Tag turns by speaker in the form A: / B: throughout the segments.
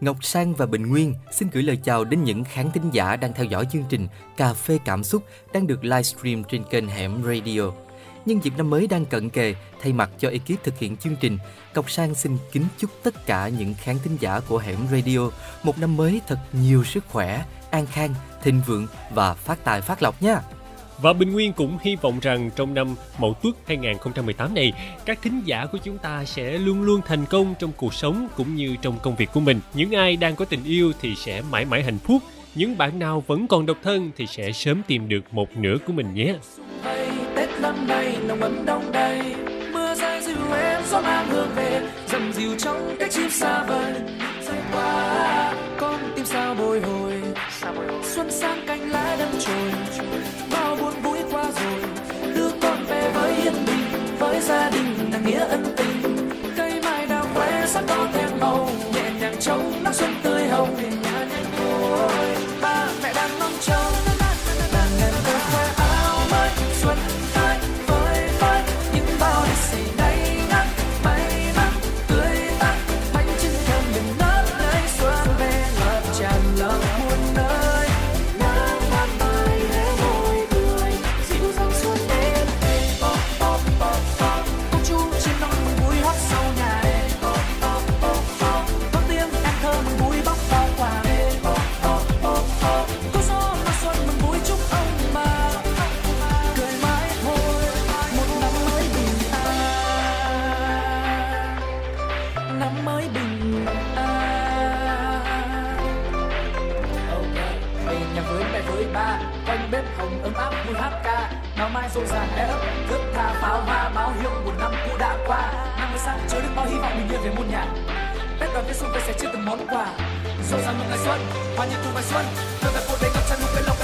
A: Ngọc Sang và Bình Nguyên xin gửi lời chào đến những khán thính giả đang theo dõi chương trình Cà phê Cảm xúc đang được livestream trên kênh Hẻm Radio. Nhân dịp năm mới đang cận kề, thay mặt cho ekip thực hiện chương trình, Ngọc Sang xin kính chúc tất cả những khán thính giả của Hẻm Radio một năm mới thật nhiều sức khỏe, an khang, thịnh vượng và phát tài phát lộc nha.
B: Và Bình Nguyên cũng hy vọng rằng trong năm Mậu Tuất 2018 này, các thính giả của chúng ta sẽ luôn luôn thành công trong cuộc sống cũng như trong công việc của mình. Những ai đang có tình yêu thì sẽ mãi mãi hạnh phúc. Những bạn nào vẫn còn độc thân thì sẽ sớm tìm được một nửa của mình nhé.
C: Tết năm nay nồng ấm đông đầy Mưa rơi dịu em gió mang hương về Dầm dịu trong cách chim xa vời Rơi qua con tim sao bồi hồi Xuân sang cánh lá đâm chồi bình Với gia với ba. Quanh bếp hồng ấm áp vui hát ca. Nào mai rộn ràng bé ấp Thức tha pháo hoa báo hiệu một năm cũ đã qua. Năm mới sang chứa được bao hy vọng bình yên về muôn nhà. Tết đoàn viên xuân về sẽ chia từng món quà. Rộn ràng một ngày xuân, hoa nhiệt cùng ngày xuân. Đời về cuộc đời gặp chân một cái lòng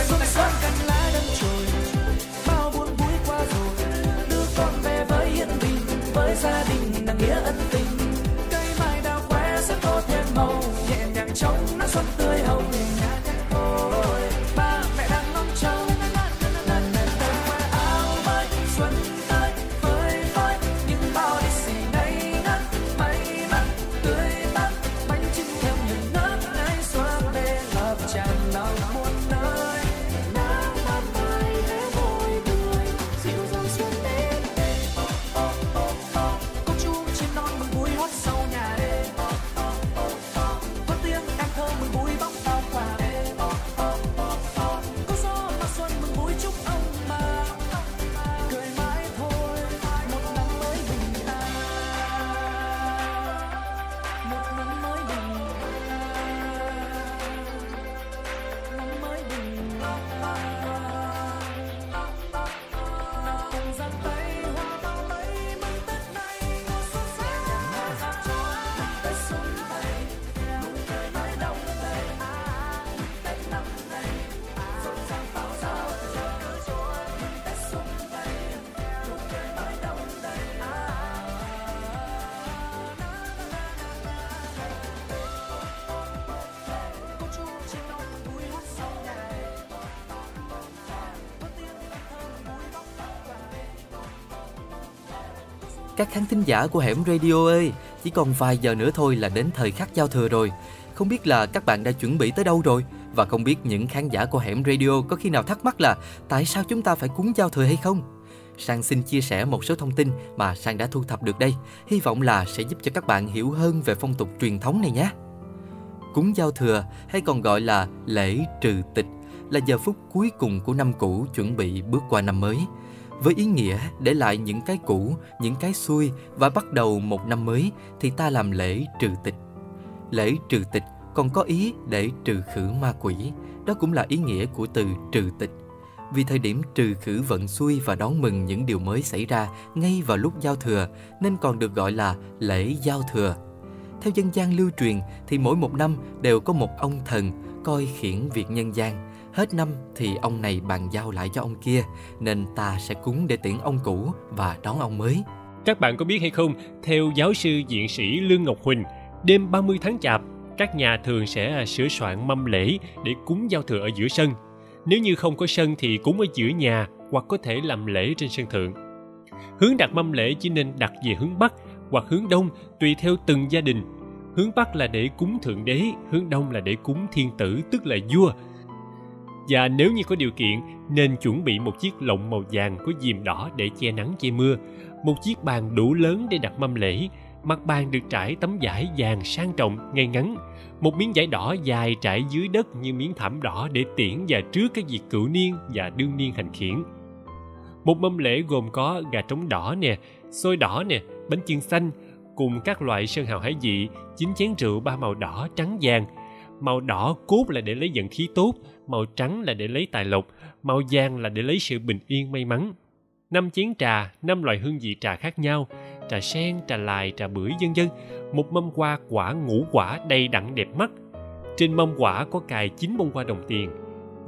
A: Các khán thính giả của Hẻm Radio ơi, chỉ còn vài giờ nữa thôi là đến thời khắc giao thừa rồi. Không biết là các bạn đã chuẩn bị tới đâu rồi và không biết những khán giả của Hẻm Radio có khi nào thắc mắc là tại sao chúng ta phải cúng giao thừa hay không? Sang xin chia sẻ một số thông tin mà Sang đã thu thập được đây, hy vọng là sẽ giúp cho các bạn hiểu hơn về phong tục truyền thống này nhé. Cúng giao thừa hay còn gọi là lễ trừ tịch là giờ phút cuối cùng của năm cũ chuẩn bị bước qua năm mới. Với ý nghĩa để lại những cái cũ, những cái xuôi và bắt đầu một năm mới thì ta làm lễ trừ tịch. Lễ trừ tịch còn có ý để trừ khử ma quỷ, đó cũng là ý nghĩa của từ trừ tịch. Vì thời điểm trừ khử vận xuôi và đón mừng những điều mới xảy ra ngay vào lúc giao thừa nên còn được gọi là lễ giao thừa. Theo dân gian lưu truyền thì mỗi một năm đều có một ông thần coi khiển việc nhân gian. Hết năm thì ông này bàn giao lại cho ông kia nên ta sẽ cúng để tiễn ông cũ và đón ông mới.
B: Các bạn có biết hay không, theo giáo sư diện sĩ Lương Ngọc Huỳnh, đêm 30 tháng Chạp, các nhà thường sẽ sửa soạn mâm lễ để cúng giao thừa ở giữa sân. Nếu như không có sân thì cúng ở giữa nhà hoặc có thể làm lễ trên sân thượng. Hướng đặt mâm lễ chỉ nên đặt về hướng Bắc hoặc hướng Đông tùy theo từng gia đình. Hướng Bắc là để cúng Thượng Đế, hướng Đông là để cúng Thiên Tử tức là vua. Và nếu như có điều kiện, nên chuẩn bị một chiếc lọng màu vàng có diềm đỏ để che nắng che mưa, một chiếc bàn đủ lớn để đặt mâm lễ, mặt bàn được trải tấm vải vàng sang trọng, ngay ngắn, một miếng vải đỏ dài trải dưới đất như miếng thảm đỏ để tiễn và trước các việc cửu niên và đương niên hành khiển. Một mâm lễ gồm có gà trống đỏ nè, xôi đỏ nè, bánh chưng xanh, cùng các loại sơn hào hải vị, chín chén rượu ba màu đỏ, trắng, vàng. Màu đỏ cốt là để lấy vận khí tốt, màu trắng là để lấy tài lộc, màu vàng là để lấy sự bình yên may mắn. Năm chén trà, năm loại hương vị trà khác nhau, trà sen, trà lài, trà bưởi vân vân. Một mâm hoa quả ngũ quả đầy đặn đẹp mắt. Trên mâm quả có cài chín bông hoa đồng tiền,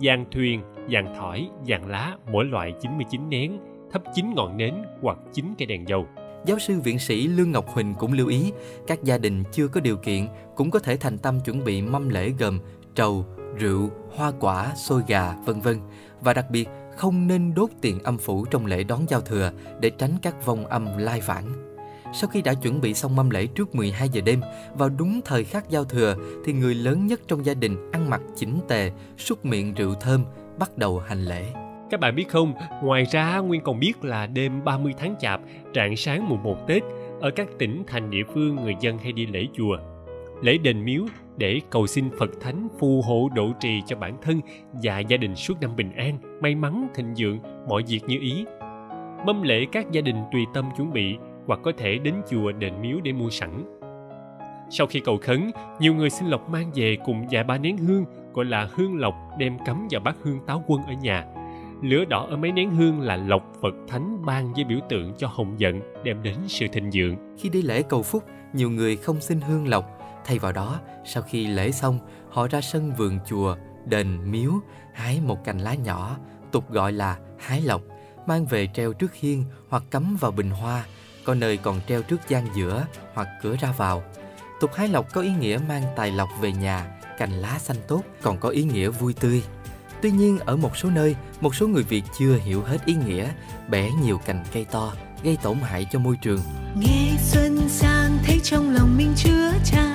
B: vàng thuyền, vàng thỏi, vàng lá, mỗi loại 99 nén, thắp chín ngọn nến hoặc chín cây đèn dầu.
A: Giáo sư viện sĩ Lương Ngọc Huỳnh cũng lưu ý, các gia đình chưa có điều kiện cũng có thể thành tâm chuẩn bị mâm lễ gồm trầu, rượu, hoa quả, xôi gà, vân vân và đặc biệt không nên đốt tiền âm phủ trong lễ đón giao thừa để tránh các vong âm lai vãng. Sau khi đã chuẩn bị xong mâm lễ trước 12 giờ đêm, vào đúng thời khắc giao thừa thì người lớn nhất trong gia đình ăn mặc chỉnh tề, súc miệng rượu thơm, bắt đầu hành lễ.
B: Các bạn biết không, ngoài ra Nguyên còn biết là đêm 30 tháng Chạp, trạng sáng mùng 1 Tết, ở các tỉnh thành địa phương người dân hay đi lễ chùa, lễ đền miếu để cầu xin Phật Thánh phù hộ độ trì cho bản thân và gia đình suốt năm bình an, may mắn, thịnh vượng, mọi việc như ý. Mâm lễ các gia đình tùy tâm chuẩn bị hoặc có thể đến chùa đền miếu để mua sẵn. Sau khi cầu khấn, nhiều người xin lộc mang về cùng vài ba nén hương gọi là hương lộc đem cắm vào bát hương táo quân ở nhà. Lửa đỏ ở mấy nén hương là lộc Phật Thánh ban với biểu tượng cho hồng vận đem đến sự thịnh vượng.
A: Khi đi lễ cầu phúc, nhiều người không xin hương lộc, thay vào đó, sau khi lễ xong, họ ra sân vườn chùa, đền, miếu, hái một cành lá nhỏ, tục gọi là hái lộc, mang về treo trước hiên hoặc cắm vào bình hoa, có nơi còn treo trước gian giữa hoặc cửa ra vào. Tục hái lộc có ý nghĩa mang tài lộc về nhà, cành lá xanh tốt còn có ý nghĩa vui tươi. Tuy nhiên ở một số nơi, một số người Việt chưa hiểu hết ý nghĩa, bẻ nhiều cành cây to, gây tổn hại cho môi trường.
D: Nghe xuân sang thấy trong lòng mình chứa chan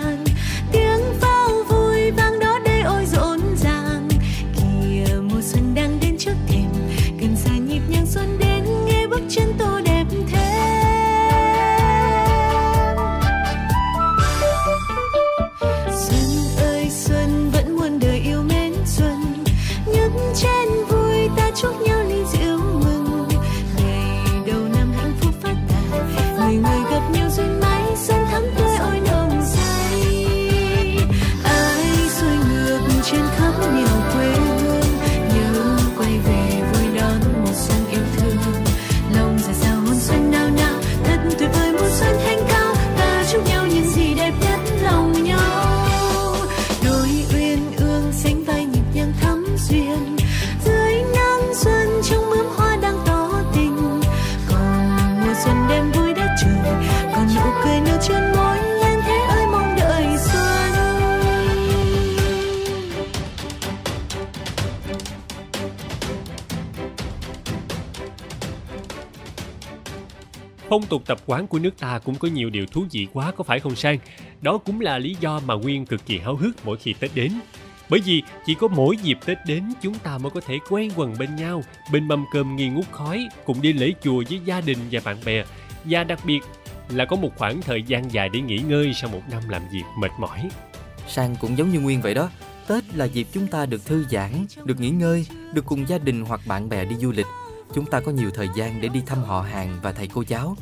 B: Phong tục tập quán của nước ta cũng có nhiều điều thú vị quá có phải không Sang? Đó cũng là lý do mà Nguyên cực kỳ háo hức mỗi khi Tết đến. Bởi vì chỉ có mỗi dịp Tết đến chúng ta mới có thể quen quần bên nhau, bên mâm cơm nghi ngút khói, cùng đi lễ chùa với gia đình và bạn bè. Và đặc biệt là có một khoảng thời gian dài để nghỉ ngơi sau một năm làm việc mệt mỏi.
A: Sang cũng giống như Nguyên vậy đó. Tết là dịp chúng ta được thư giãn, được nghỉ ngơi, được cùng gia đình hoặc bạn bè đi du lịch. Chúng ta có nhiều thời gian để đi thăm họ hàng và thầy cô giáo.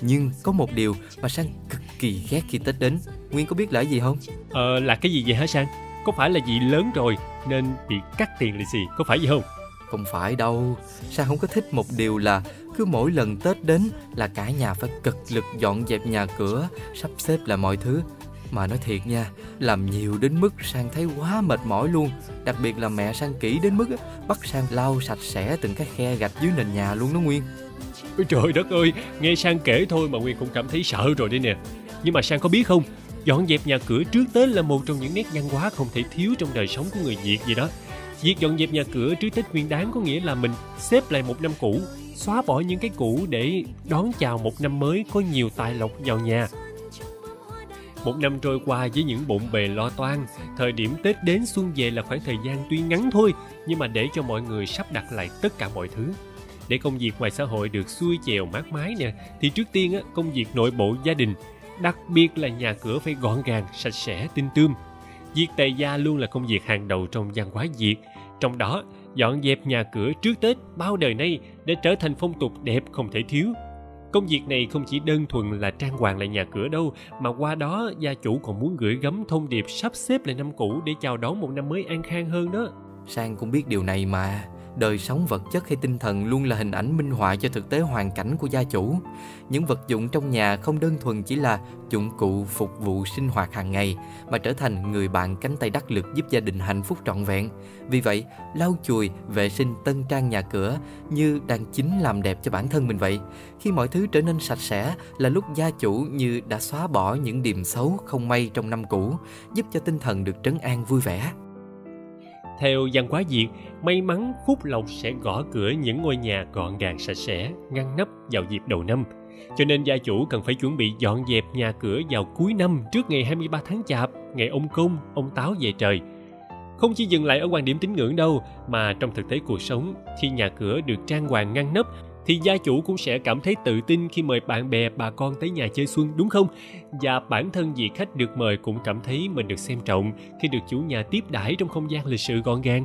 A: Nhưng có một điều mà Sang cực kỳ ghét khi Tết đến. Nguyên có biết là gì không?
B: Ờ là cái gì vậy hả Sang? Có phải là gì lớn rồi nên bị cắt tiền lì xì, có phải vậy không?
A: Không phải đâu. Sang không có thích một điều là cứ mỗi lần Tết đến là cả nhà phải cực lực dọn dẹp nhà cửa, sắp xếp lại mọi thứ. Mà nói thiệt nha, làm nhiều đến mức Sang thấy quá mệt mỏi luôn. Đặc biệt là mẹ Sang kỹ đến mức bắt Sang lau sạch sẽ từng cái khe gạch dưới nền nhà luôn đó Nguyên.
B: Ôi trời đất ơi, nghe Sang kể thôi mà Nguyên cũng cảm thấy sợ rồi đây nè. Nhưng mà Sang có biết không, dọn dẹp nhà cửa trước Tết là một trong những nét văn hóa không thể thiếu trong đời sống của người Việt gì đó. Việc dọn dẹp nhà cửa trước Tết Nguyên Đán có nghĩa là mình xếp lại một năm cũ, xóa bỏ những cái cũ để đón chào một năm mới có nhiều tài lộc vào nhà. Một năm trôi qua với những bộn bề lo toan, thời điểm Tết đến xuân về là khoảng thời gian tuy ngắn thôi, nhưng mà để cho mọi người sắp đặt lại tất cả mọi thứ. Để công việc ngoài xã hội được xuôi chèo mát mái nè, thì trước tiên công việc nội bộ gia đình, đặc biệt là nhà cửa phải gọn gàng, sạch sẽ, tinh tươm. Việc tề gia luôn là công việc hàng đầu trong văn hóa Việt, trong đó dọn dẹp nhà cửa trước Tết bao đời nay để trở thành phong tục đẹp không thể thiếu Công việc này không chỉ đơn thuần là trang hoàng lại nhà cửa đâu, mà qua đó gia chủ còn muốn gửi gắm thông điệp sắp xếp lại năm cũ để chào đón một năm mới an khang hơn đó.
A: Sang cũng biết điều này mà đời sống vật chất hay tinh thần luôn là hình ảnh minh họa cho thực tế hoàn cảnh của gia chủ. Những vật dụng trong nhà không đơn thuần chỉ là dụng cụ phục vụ sinh hoạt hàng ngày mà trở thành người bạn cánh tay đắc lực giúp gia đình hạnh phúc trọn vẹn. Vì vậy, lau chùi, vệ sinh tân trang nhà cửa như đang chính làm đẹp cho bản thân mình vậy. Khi mọi thứ trở nên sạch sẽ là lúc gia chủ như đã xóa bỏ những điểm xấu không may trong năm cũ, giúp cho tinh thần được trấn an vui vẻ.
B: Theo văn hóa Việt, may mắn phúc lộc sẽ gõ cửa những ngôi nhà gọn gàng sạch sẽ, ngăn nắp vào dịp đầu năm. Cho nên gia chủ cần phải chuẩn bị dọn dẹp nhà cửa vào cuối năm trước ngày 23 tháng Chạp, ngày ông Công, ông Táo về trời. Không chỉ dừng lại ở quan điểm tín ngưỡng đâu, mà trong thực tế cuộc sống, khi nhà cửa được trang hoàng ngăn nắp thì gia chủ cũng sẽ cảm thấy tự tin khi mời bạn bè bà con tới nhà chơi xuân đúng không? Và bản thân vị khách được mời cũng cảm thấy mình được xem trọng khi được chủ nhà tiếp đãi trong không gian lịch sự gọn gàng.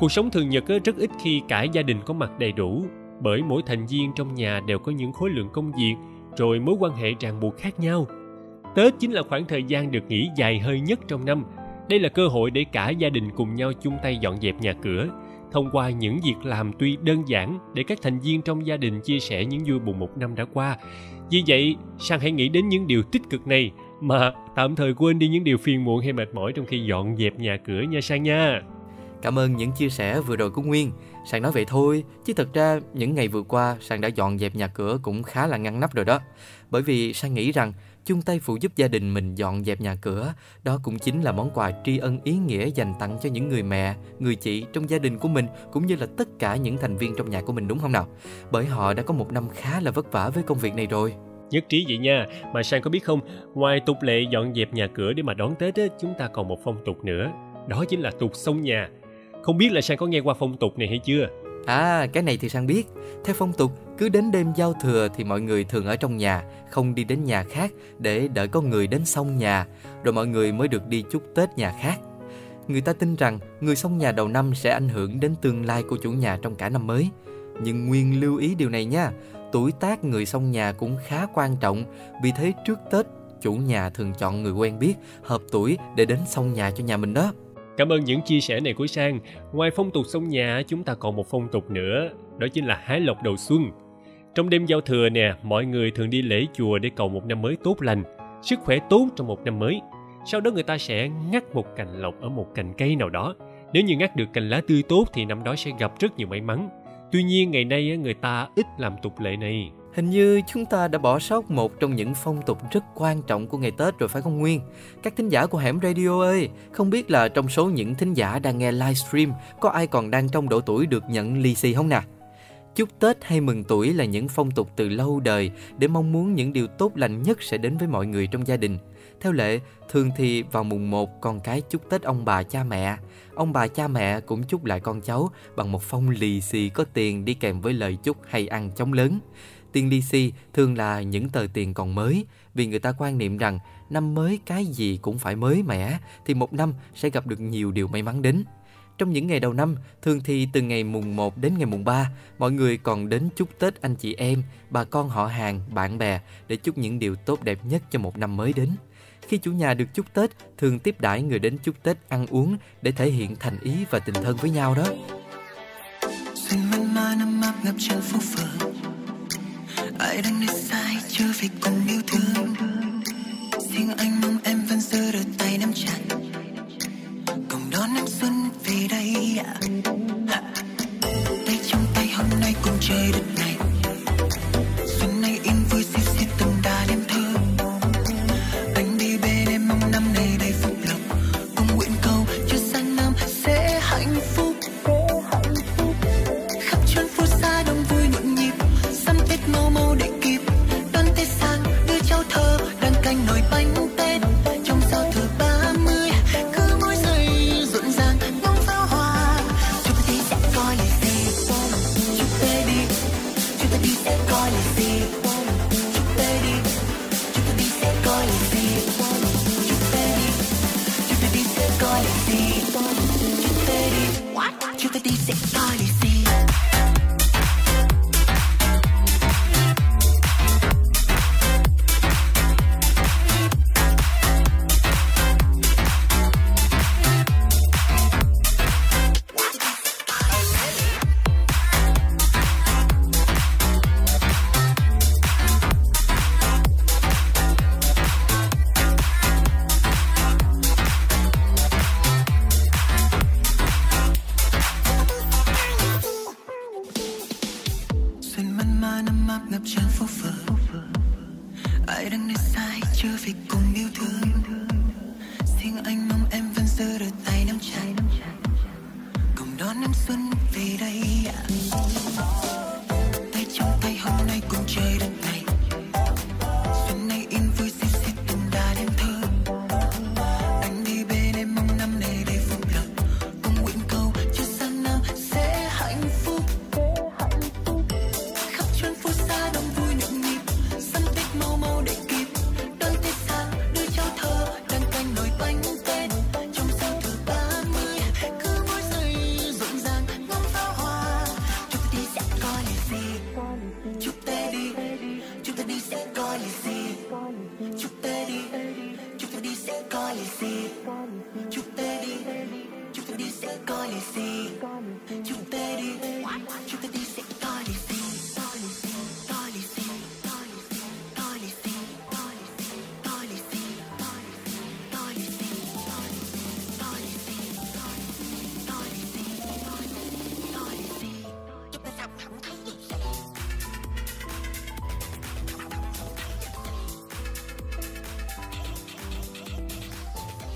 B: Cuộc sống thường nhật rất ít khi cả gia đình có mặt đầy đủ, bởi mỗi thành viên trong nhà đều có những khối lượng công việc, rồi mối quan hệ ràng buộc khác nhau. Tết chính là khoảng thời gian được nghỉ dài hơi nhất trong năm. Đây là cơ hội để cả gia đình cùng nhau chung tay dọn dẹp nhà cửa, thông qua những việc làm tuy đơn giản để các thành viên trong gia đình chia sẻ những vui buồn một năm đã qua. Vì vậy, Sang hãy nghĩ đến những điều tích cực này mà tạm thời quên đi những điều phiền muộn hay mệt mỏi trong khi dọn dẹp nhà cửa nha Sang nha.
A: Cảm ơn những chia sẻ vừa rồi của Nguyên. Sang nói vậy thôi, chứ thật ra những ngày vừa qua Sang đã dọn dẹp nhà cửa cũng khá là ngăn nắp rồi đó. Bởi vì Sang nghĩ rằng chung tay phụ giúp gia đình mình dọn dẹp nhà cửa, đó cũng chính là món quà tri ân ý nghĩa dành tặng cho những người mẹ, người chị trong gia đình của mình cũng như là tất cả những thành viên trong nhà của mình đúng không nào? Bởi họ đã có một năm khá là vất vả với công việc này rồi.
B: Nhất trí vậy nha, mà Sang có biết không, ngoài tục lệ dọn dẹp nhà cửa để mà đón Tết á, chúng ta còn một phong tục nữa, đó chính là tục xông nhà. Không biết là Sang có nghe qua phong tục này hay chưa?
A: À, cái này thì Sang biết. Theo phong tục, cứ đến đêm giao thừa thì mọi người thường ở trong nhà, không đi đến nhà khác để đợi có người đến xong nhà, rồi mọi người mới được đi chúc Tết nhà khác. Người ta tin rằng người xong nhà đầu năm sẽ ảnh hưởng đến tương lai của chủ nhà trong cả năm mới. Nhưng Nguyên lưu ý điều này nha, tuổi tác người xong nhà cũng khá quan trọng, vì thế trước Tết chủ nhà thường chọn người quen biết, hợp tuổi để đến xong nhà cho nhà mình đó.
B: Cảm ơn những chia sẻ này của Sang. Ngoài phong tục xong nhà, chúng ta còn một phong tục nữa, đó chính là hái lộc đầu xuân. Trong đêm giao thừa nè, mọi người thường đi lễ chùa để cầu một năm mới tốt lành, sức khỏe tốt trong một năm mới. Sau đó người ta sẽ ngắt một cành lộc ở một cành cây nào đó. Nếu như ngắt được cành lá tươi tốt thì năm đó sẽ gặp rất nhiều may mắn. Tuy nhiên ngày nay người ta ít làm tục lệ này.
A: Hình như chúng ta đã bỏ sót một trong những phong tục rất quan trọng của ngày Tết rồi phải không Nguyên? Các thính giả của Hẻm Radio ơi, không biết là trong số những thính giả đang nghe livestream có ai còn đang trong độ tuổi được nhận lì xì không nè? Chúc Tết hay mừng tuổi là những phong tục từ lâu đời để mong muốn những điều tốt lành nhất sẽ đến với mọi người trong gia đình. Theo lệ, thường thì vào mùng 1 con cái chúc Tết ông bà cha mẹ. Ông bà cha mẹ cũng chúc lại con cháu bằng một phong lì xì có tiền đi kèm với lời chúc hay ăn chóng lớn. Tiền lì xì thường là những tờ tiền còn mới vì người ta quan niệm rằng năm mới cái gì cũng phải mới mẻ thì một năm sẽ gặp được nhiều điều may mắn đến. Trong những ngày đầu năm, thường thì từ ngày mùng 1 đến ngày mùng 3, mọi người còn đến chúc Tết anh chị em, bà con họ hàng, bạn bè để chúc những điều tốt đẹp nhất cho một năm mới đến. Khi chủ nhà được chúc Tết, thường tiếp đãi người đến chúc Tết ăn uống để thể hiện thành ý và tình thân với nhau đó.
E: Xuân man ma năm mát ngập tràn phố phường ai đang đi sai chưa về cùng yêu thương riêng anh mong em vẫn giữ được tay nắm chặt cùng xuân về đây tay trong tay hôm nay cùng chơi đất này. you the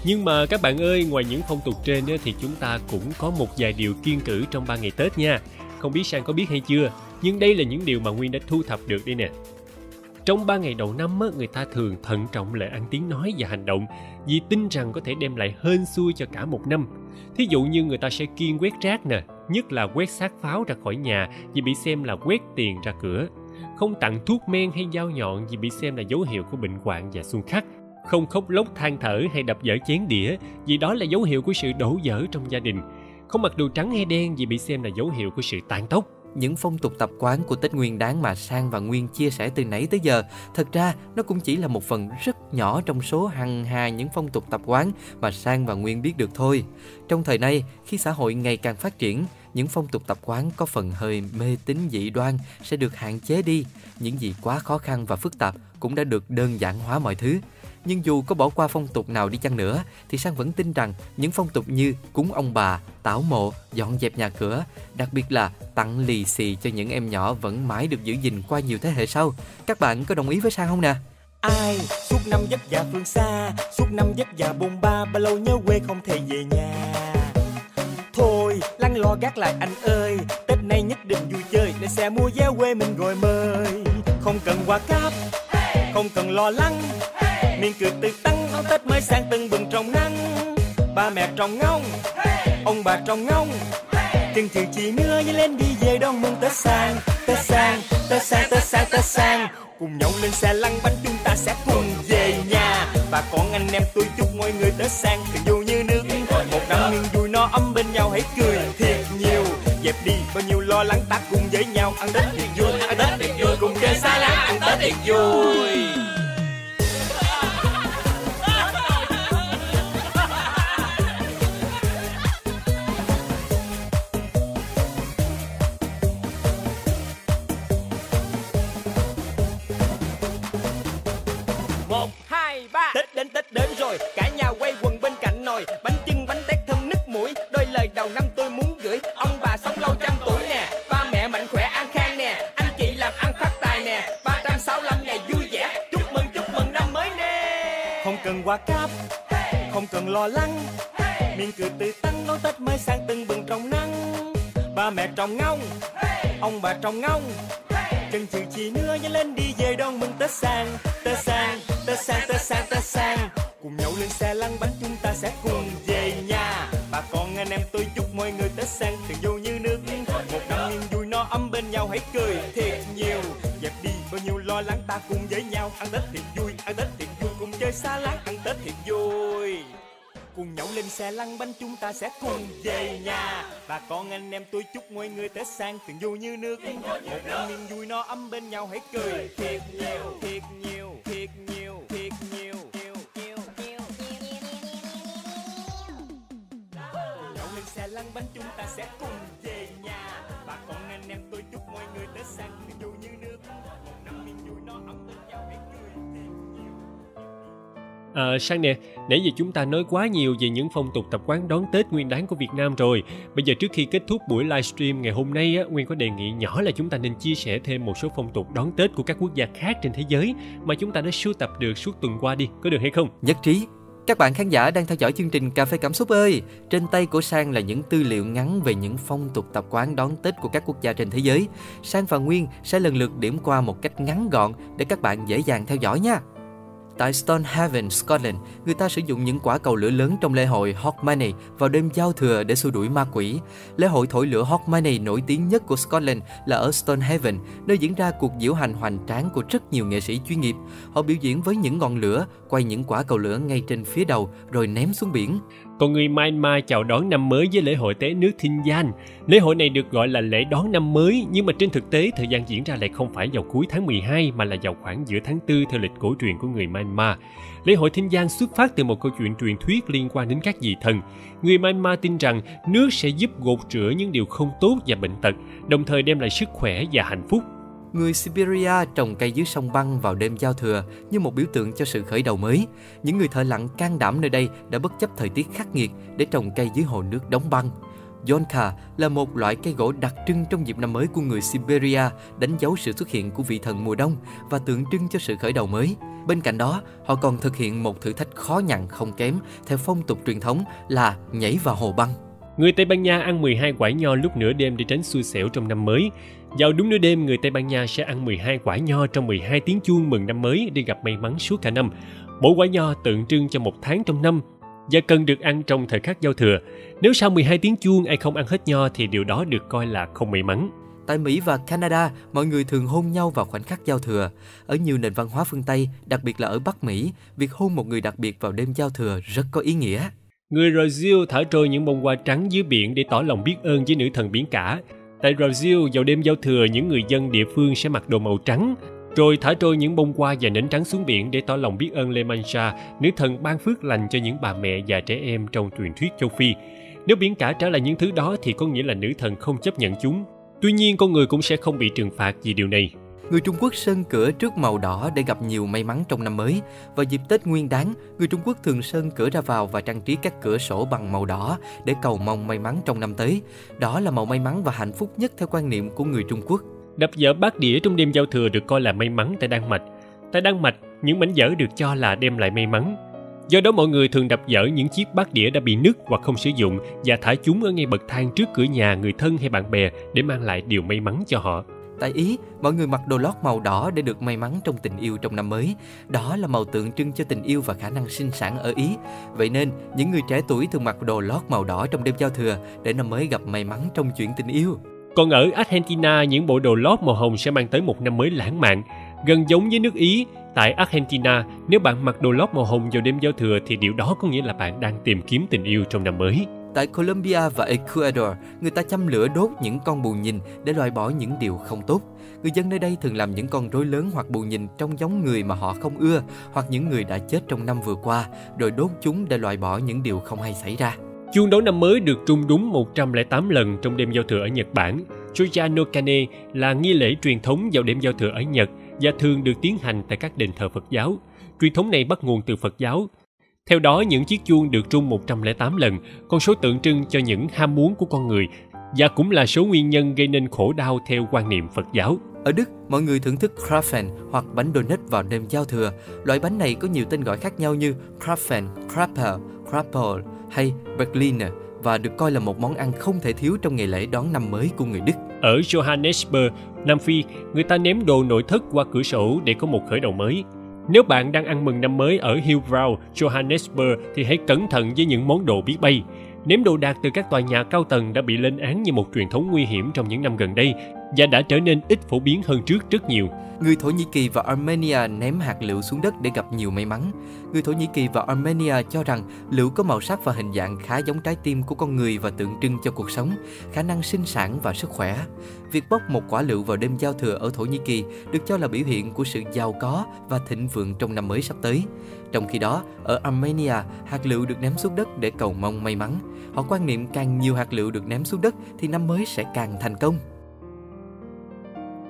B: Nhưng mà các bạn ơi, ngoài những phong tục trên thì chúng ta cũng có một vài điều kiên cử trong 3 ngày Tết nha. Không biết Sang có biết hay chưa, nhưng đây là những điều mà Nguyên đã thu thập được đây nè. Trong 3 ngày đầu năm, người ta thường thận trọng lời ăn tiếng nói và hành động vì tin rằng có thể đem lại hên xui cho cả một năm. Thí dụ như người ta sẽ kiên quét rác nè, nhất là quét xác pháo ra khỏi nhà vì bị xem là quét tiền ra cửa. Không tặng thuốc men hay dao nhọn vì bị xem là dấu hiệu của bệnh hoạn và xung khắc không khóc lóc than thở hay đập vỡ chén đĩa vì đó là dấu hiệu của sự đổ vỡ trong gia đình không mặc đồ trắng hay đen vì bị xem là dấu hiệu của sự tan tốc
A: Những phong tục tập quán của Tết Nguyên Đán mà Sang và Nguyên chia sẻ từ nãy tới giờ, thật ra nó cũng chỉ là một phần rất nhỏ trong số hằng hà những phong tục tập quán mà Sang và Nguyên biết được thôi. Trong thời nay, khi xã hội ngày càng phát triển, những phong tục tập quán có phần hơi mê tín dị đoan sẽ được hạn chế đi. Những gì quá khó khăn và phức tạp cũng đã được đơn giản hóa mọi thứ. Nhưng dù có bỏ qua phong tục nào đi chăng nữa thì Sang vẫn tin rằng những phong tục như cúng ông bà, tảo mộ, dọn dẹp nhà cửa, đặc biệt là tặng lì xì cho những em nhỏ vẫn mãi được giữ gìn qua nhiều thế hệ sau. Các bạn có đồng ý với Sang không nè?
F: ai suốt năm vất vả phương xa suốt năm vất vả bôn ba bao lâu nhớ quê không thể về nhà thôi lăn lo gác lại anh ơi tết nay nhất định vui chơi nên sẽ mua vé quê mình rồi mời không cần quà cáp không cần lo lắng miền cười từ tăng áo tết mới sang từng bừng trong nắng. Ba mẹ trồng ngông, ông bà trồng ngông. Chừng chừng chị nữa nhớ lên đi về đón mừng tết sang. Tết sang tết sang tết sang tết sang. Cùng nhau lên xe lăn bánh chúng ta sẽ cùng về nhà. Và con anh em tôi chúc mọi người tết sang thường vui như nước. Một năm niềm vui no ấm bên nhau, hãy cười thiệt nhiều. Dẹp đi bao nhiêu lo lắng ta cùng với nhau, ăn tết thiệt vui, ăn tết thiệt vui. Cùng chơi xa lắm ăn tết thiệt vui. Trong trồng ngông. Ông bà trồng ngông. Chân chừ chị nữa nhớ lên đi, về đón mừng tết sang. Tết sang tết sang tết sang tết sang. Cùng nhau lên xe lăn bánh chúng ta sẽ cùng về nhà. Bà con, anh em tôi chúc mọi người tết sang. Thường vui như nước. Một năm niềm vui no ấm bên nhau, hãy cười thiệt nhiều. Dẹp đi bao nhiêu lo lắng, ta cùng với nhau. Ăn tết thiệt vui, ăn tết thiệt vui, cùng chơi xa láng ăn tết thiệt vui cùng nhau lên xe lăn bánh chúng ta sẽ cùng về nhà. Và con anh em tôi chúc mọi người tết sang từng vui như nước. Một năm niềm vui no ấm bên nhau hãy cười. Thiệt nhiều thiệt nhiều thiệt nhiều thiệt nhiều nhiều nhiều nhiều. Cùng nhau lên xe lăn bánh chúng ta sẽ cùng
B: À, Sang nè, nãy giờ chúng ta nói quá nhiều về những phong tục tập quán đón Tết Nguyên đán của Việt Nam rồi. Bây giờ trước khi kết thúc buổi livestream ngày hôm nay, á, Nguyên có đề nghị nhỏ là chúng ta nên chia sẻ thêm một số phong tục đón Tết của các quốc gia khác trên thế giới mà chúng ta đã sưu tập được suốt tuần qua đi, có được hay không?
A: Nhất trí. Các bạn khán giả đang theo dõi chương trình Cà phê Cảm xúc ơi. Trên tay của Sang là những tư liệu ngắn về những phong tục tập quán đón Tết của các quốc gia trên thế giới. Sang và Nguyên sẽ lần lượt điểm qua một cách ngắn gọn để các bạn dễ dàng theo dõi nha. Tại Stonehaven, Scotland, người ta sử dụng những quả cầu lửa lớn trong lễ hội Hogmanay vào đêm giao thừa để xua đuổi ma quỷ. Lễ hội thổi lửa Hogmanay nổi tiếng nhất của Scotland là ở Stonehaven, nơi diễn ra cuộc diễu hành hoành tráng của rất nhiều nghệ sĩ chuyên nghiệp. Họ biểu diễn với những ngọn lửa, quay những quả cầu lửa ngay trên phía đầu rồi ném xuống biển.
B: Còn người Myanmar chào đón năm mới với lễ hội tế nước Thinh Gian. Lễ hội này được gọi là lễ đón năm mới, nhưng mà trên thực tế thời gian diễn ra lại không phải vào cuối tháng 12 mà là vào khoảng giữa tháng 4 theo lịch cổ truyền của người Myanmar. Lễ hội Thinh Giang xuất phát từ một câu chuyện truyền thuyết liên quan đến các vị thần. Người Myanmar tin rằng nước sẽ giúp gột rửa những điều không tốt và bệnh tật, đồng thời đem lại sức khỏe và hạnh phúc.
A: Người Siberia trồng cây dưới sông băng vào đêm giao thừa như một biểu tượng cho sự khởi đầu mới. Những người thợ lặn can đảm nơi đây đã bất chấp thời tiết khắc nghiệt để trồng cây dưới hồ nước đóng băng. Yonka là một loại cây gỗ đặc trưng trong dịp năm mới của người Siberia, đánh dấu sự xuất hiện của vị thần mùa đông và tượng trưng cho sự khởi đầu mới. Bên cạnh đó, họ còn thực hiện một thử thách khó nhằn không kém theo phong tục truyền thống là nhảy vào hồ băng.
B: Người Tây Ban Nha ăn 12 quả nho lúc nửa đêm để tránh xui xẻo trong năm mới. Vào đúng nửa đêm, người Tây Ban Nha sẽ ăn 12 quả nho trong 12 tiếng chuông mừng năm mới để gặp may mắn suốt cả năm. Mỗi quả nho tượng trưng cho một tháng trong năm và cần được ăn trong thời khắc giao thừa. Nếu sau 12 tiếng chuông ai không ăn hết nho thì điều đó được coi là không may mắn.
A: Tại Mỹ và Canada, mọi người thường hôn nhau vào khoảnh khắc giao thừa. Ở nhiều nền văn hóa phương Tây, đặc biệt là ở Bắc Mỹ, việc hôn một người đặc biệt vào đêm giao thừa rất có ý nghĩa.
B: Người Brazil thả trôi những bông hoa trắng dưới biển để tỏ lòng biết ơn với nữ thần biển cả. Tại Brazil, vào đêm giao thừa, những người dân địa phương sẽ mặc đồ màu trắng, rồi thả trôi những bông hoa và nến trắng xuống biển để tỏ lòng biết ơn Le Mancha, nữ thần ban phước lành cho những bà mẹ và trẻ em trong truyền thuyết châu Phi. Nếu biển cả trả lại những thứ đó thì có nghĩa là nữ thần không chấp nhận chúng. Tuy nhiên, con người cũng sẽ không bị trừng phạt vì điều này.
A: Người Trung Quốc sơn cửa trước màu đỏ để gặp nhiều may mắn trong năm mới. Vào dịp Tết Nguyên đán, người Trung Quốc thường sơn cửa ra vào và trang trí các cửa sổ bằng màu đỏ để cầu mong may mắn trong năm tới. Đó là màu may mắn và hạnh phúc nhất theo quan niệm của người Trung Quốc.
B: Đập dở bát đĩa trong đêm giao thừa được coi là may mắn tại Đan Mạch. Tại Đan Mạch, những mảnh dở được cho là đem lại may mắn. Do đó mọi người thường đập dở những chiếc bát đĩa đã bị nứt hoặc không sử dụng và thả chúng ở ngay bậc thang trước cửa nhà người thân hay bạn bè để mang lại điều may mắn cho họ.
A: Tại Ý, mọi người mặc đồ lót màu đỏ để được may mắn trong tình yêu trong năm mới. Đó là màu tượng trưng cho tình yêu và khả năng sinh sản ở Ý. Vậy nên, những người trẻ tuổi thường mặc đồ lót màu đỏ trong đêm giao thừa để năm mới gặp may mắn trong chuyện tình yêu.
B: Còn ở Argentina, những bộ đồ lót màu hồng sẽ mang tới một năm mới lãng mạn. Gần giống với nước Ý, tại Argentina, nếu bạn mặc đồ lót màu hồng vào đêm giao thừa thì điều đó có nghĩa là bạn đang tìm kiếm tình yêu trong năm mới.
A: Tại Colombia và Ecuador, người ta châm lửa đốt những con bù nhìn để loại bỏ những điều không tốt. Người dân nơi đây thường làm những con rối lớn hoặc bù nhìn trông giống người mà họ không ưa hoặc những người đã chết trong năm vừa qua, rồi đốt chúng để loại bỏ những điều không hay xảy ra.
B: Chuông đón năm mới được trung đúng 108 lần trong đêm giao thừa ở Nhật Bản. Chuja no Kane là nghi lễ truyền thống vào đêm giao thừa ở Nhật và thường được tiến hành tại các đền thờ Phật giáo. Truyền thống này bắt nguồn từ Phật giáo. Theo đó, những chiếc chuông được trung 108 lần, con số tượng trưng cho những ham muốn của con người và cũng là số nguyên nhân gây nên khổ đau theo quan niệm Phật giáo.
A: Ở Đức, mọi người thưởng thức Krapfen hoặc bánh donut vào đêm giao thừa. Loại bánh này có nhiều tên gọi khác nhau như Krapfen, Krapel, Krapel hay Berliner và được coi là một món ăn không thể thiếu trong ngày lễ đón năm mới của người Đức.
B: Ở Johannesburg, Nam Phi, người ta ném đồ nội thất qua cửa sổ để có một khởi đầu mới. Nếu bạn đang ăn mừng năm mới ở Hillbrow, Johannesburg thì hãy cẩn thận với những món đồ biết bay. Ném đồ đạc từ các tòa nhà cao tầng đã bị lên án như một truyền thống nguy hiểm trong những năm gần đây
G: và đã trở nên ít phổ biến hơn trước rất nhiều.
A: Người Thổ Nhĩ Kỳ và Armenia ném hạt lựu xuống đất để gặp nhiều may mắn. Người Thổ Nhĩ Kỳ và Armenia cho rằng lựu có màu sắc và hình dạng khá giống trái tim của con người và tượng trưng cho cuộc sống, khả năng sinh sản và sức khỏe. Việc bóc một quả lựu vào đêm giao thừa ở Thổ Nhĩ Kỳ được cho là biểu hiện của sự giàu có và thịnh vượng trong năm mới sắp tới. Trong khi đó, ở Armenia, hạt lựu được ném xuống đất để cầu mong may mắn. Họ quan niệm càng nhiều hạt lựu được ném xuống đất thì năm mới sẽ càng thành công.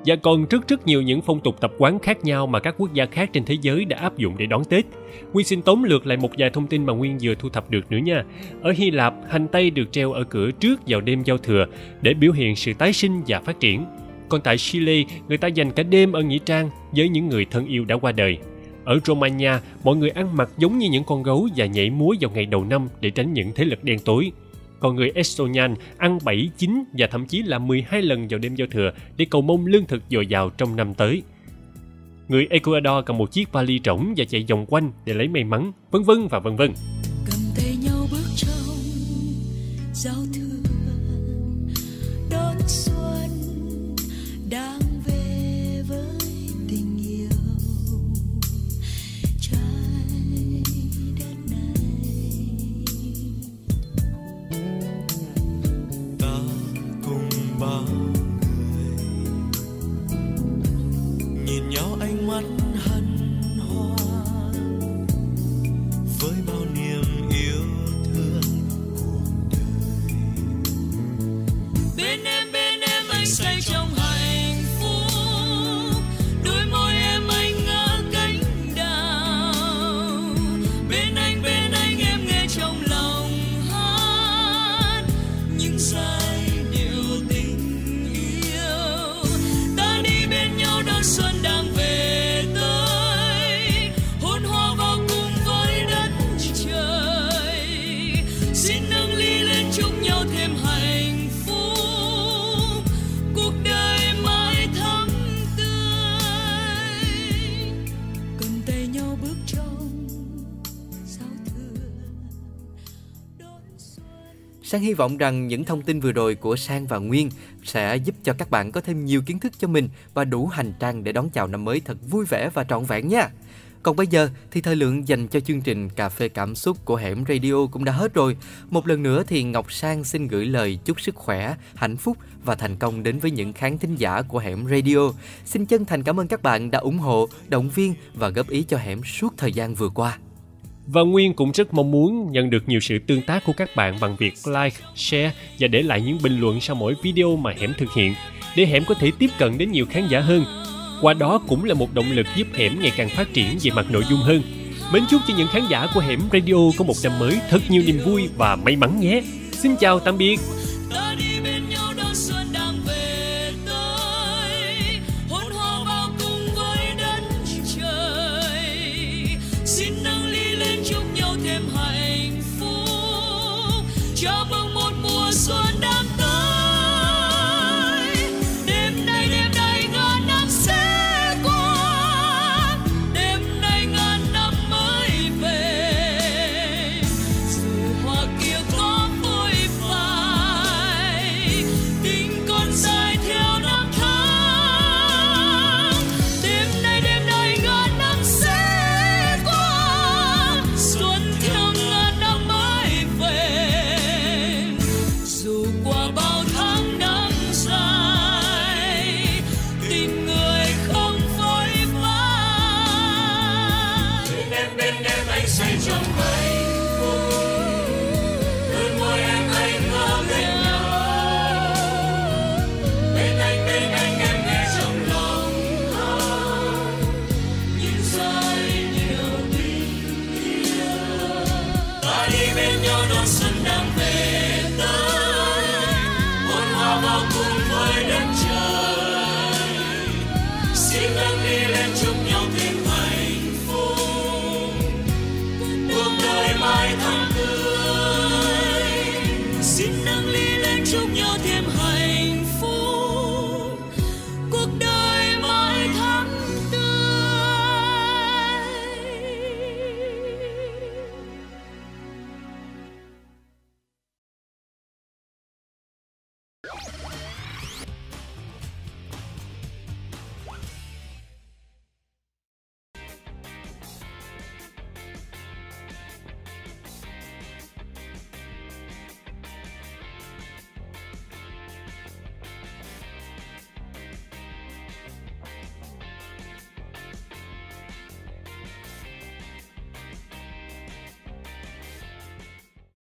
G: Và còn rất rất nhiều những phong tục tập quán khác nhau mà các quốc gia khác trên thế giới đã áp dụng để đón Tết. Nguyên xin tóm lược lại một vài thông tin mà Nguyên vừa thu thập được nữa nha. Ở Hy Lạp, hành tây được treo ở cửa trước vào đêm giao thừa để biểu hiện sự tái sinh và phát triển. Còn tại Chile, người ta dành cả đêm ở nghĩa trang với những người thân yêu đã qua đời. Ở Romania, mọi người ăn mặc giống như những con gấu và nhảy múa vào ngày đầu năm để tránh những thế lực đen tối. Còn người Estonian ăn 7, 9 và thậm chí là 12 lần vào đêm giao thừa để cầu mong lương thực dồi dào trong năm tới. Người Ecuador cầm một chiếc vali trống và chạy vòng quanh để lấy may mắn, vân vân và vân vân.
D: cầm tay nhau bước trong giao thừa
A: Sang hy vọng rằng những thông tin vừa rồi của Sang và Nguyên sẽ giúp cho các bạn có thêm nhiều kiến thức cho mình và đủ hành trang để đón chào năm mới thật vui vẻ và trọn vẹn nha. Còn bây giờ thì thời lượng dành cho chương trình Cà phê cảm xúc của Hẻm Radio cũng đã hết rồi. Một lần nữa thì Ngọc Sang xin gửi lời chúc sức khỏe, hạnh phúc và thành công đến với những khán thính giả của Hẻm Radio. Xin chân thành cảm ơn các bạn đã ủng hộ, động viên và góp ý cho Hẻm suốt thời gian vừa qua.
G: Và Nguyên cũng rất mong muốn nhận được nhiều sự tương tác của các bạn bằng việc like, share và để lại những bình luận sau mỗi video mà Hẻm thực hiện để Hẻm có thể tiếp cận đến nhiều khán giả hơn. Qua đó cũng là một động lực giúp Hẻm ngày càng phát triển về mặt nội dung hơn. Mến chúc cho những khán giả của Hẻm Radio có một năm mới thật nhiều niềm vui và may mắn nhé. Xin chào tạm biệt.